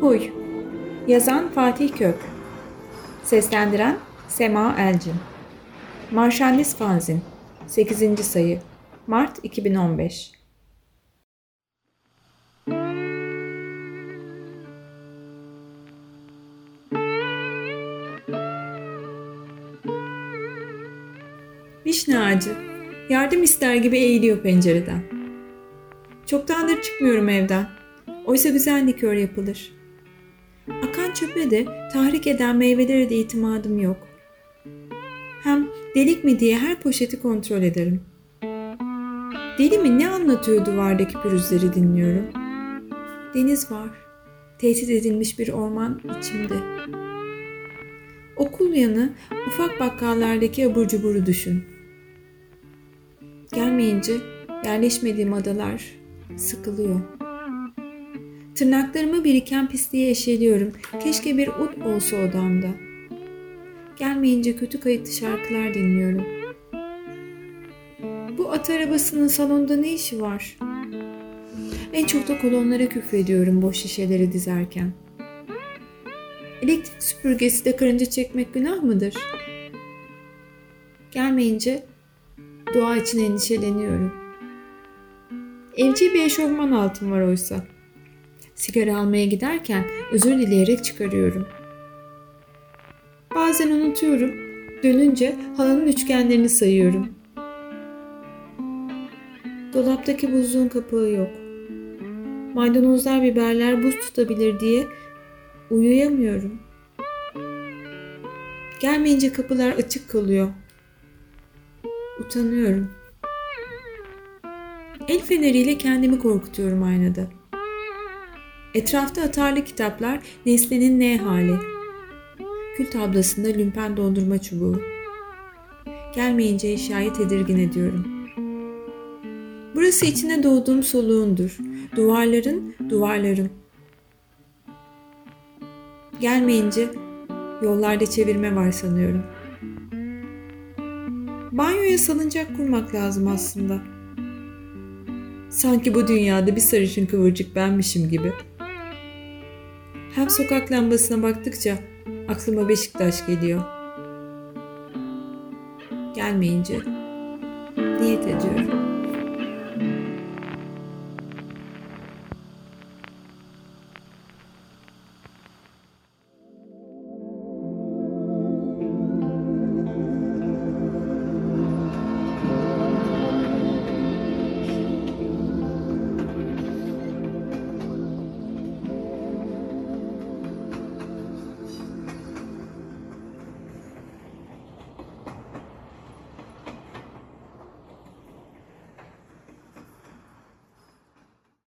Huy Yazan Fatih Kök Seslendiren Sema Elcin Marşandis Fanzin 8. sayı Mart 2015 Vişne ağacı yardım ister gibi eğiliyor pencereden. Çoktandır çıkmıyorum evden. Oysa güzel likör yapılır. Akan çöpe de tahrik eden meyvelere de itimadım yok. Hem delik mi diye her poşeti kontrol ederim. Deli mi ne anlatıyor duvardaki pürüzleri dinliyorum. Deniz var. Tehdit edilmiş bir orman içimde. Okul yanı ufak bakkallardaki abur cuburu düşün. Gelmeyince yerleşmediğim adalar sıkılıyor. Tırnaklarımı biriken pisliğe eşeliyorum. Keşke bir ut olsa odamda. Gelmeyince kötü kayıtlı şarkılar dinliyorum. Bu at arabasının salonda ne işi var? En çok da kolonlara küfrediyorum boş şişeleri dizerken. Elektrik süpürgesi de karınca çekmek günah mıdır? Gelmeyince dua için endişeleniyorum. Evci bir eşofman altım var oysa. Sigara almaya giderken özür dileyerek çıkarıyorum. Bazen unutuyorum. Dönünce halanın üçgenlerini sayıyorum. Dolaptaki buzluğun kapağı yok. Maydanozlar, biberler buz tutabilir diye uyuyamıyorum. Gelmeyince kapılar açık kalıyor. Utanıyorum. El feneriyle kendimi korkutuyorum aynada. Etrafta atarlı kitaplar Nesne'nin ne hali? Kül tablasında lümpen dondurma çubuğu. Gelmeyince eşyayı tedirgin ediyorum. Burası içine doğduğum soluğundur. Duvarların duvarlarım. Gelmeyince yollarda çevirme var sanıyorum. Banyoya salıncak kurmak lazım aslında. Sanki bu dünyada bir sarışın kıvırcık benmişim gibi. Hem sokak lambasına baktıkça aklıma Beşiktaş geliyor. Gelmeyince niyet ediyorum.